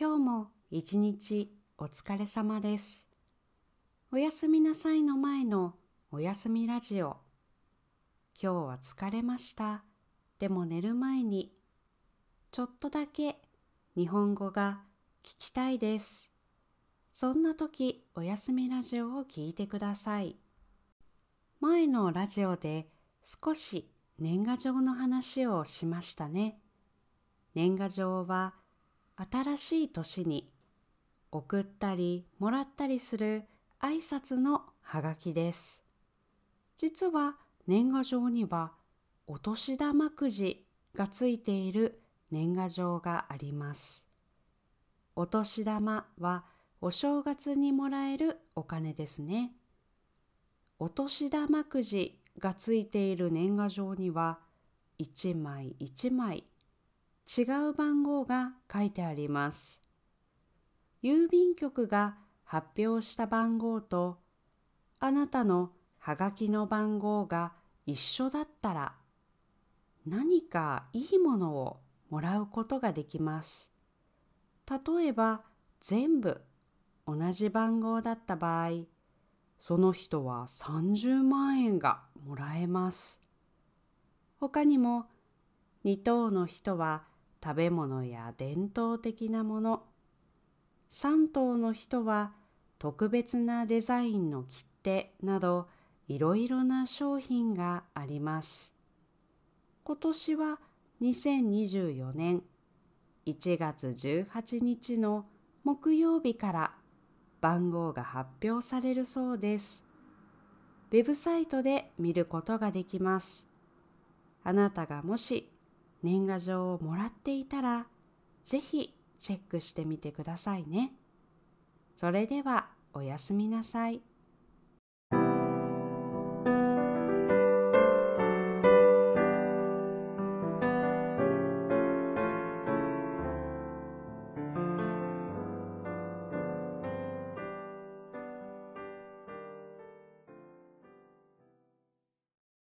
今日も一日お疲れ様です。おやすみなさいの前のおやすみラジオ。今日は疲れました。でも寝る前にちょっとだけ日本語が聞きたいです。そんな時おやすみラジオを聞いてください。前のラジオで少し年賀状の話をしましたね。年賀状は新しい年に送ったりもらったりする挨拶のハガキです。実は年賀状にはお年玉くじがついている年賀状があります。お年玉はお正月にもらえるお金ですね。お年玉くじがついている年賀状には一枚一枚違う番号が書いてあります。郵便局が発表した番号とあなたのはがきの番号が一緒だったら何かいいものをもらうことができます。例えば全部同じ番号だった場合その人は30万円がもらえます。他にも2等の人は食べ物や伝統的なもの3等の人は特別なデザインの切手などいろいろな商品があります。今年は2024年1月18日の木曜日から番号が発表されるそうです。ウェブサイトで見ることができます。あなたがもし年賀状をもらっていたら、ぜひチェックしてみてくださいね。それではおやすみなさい。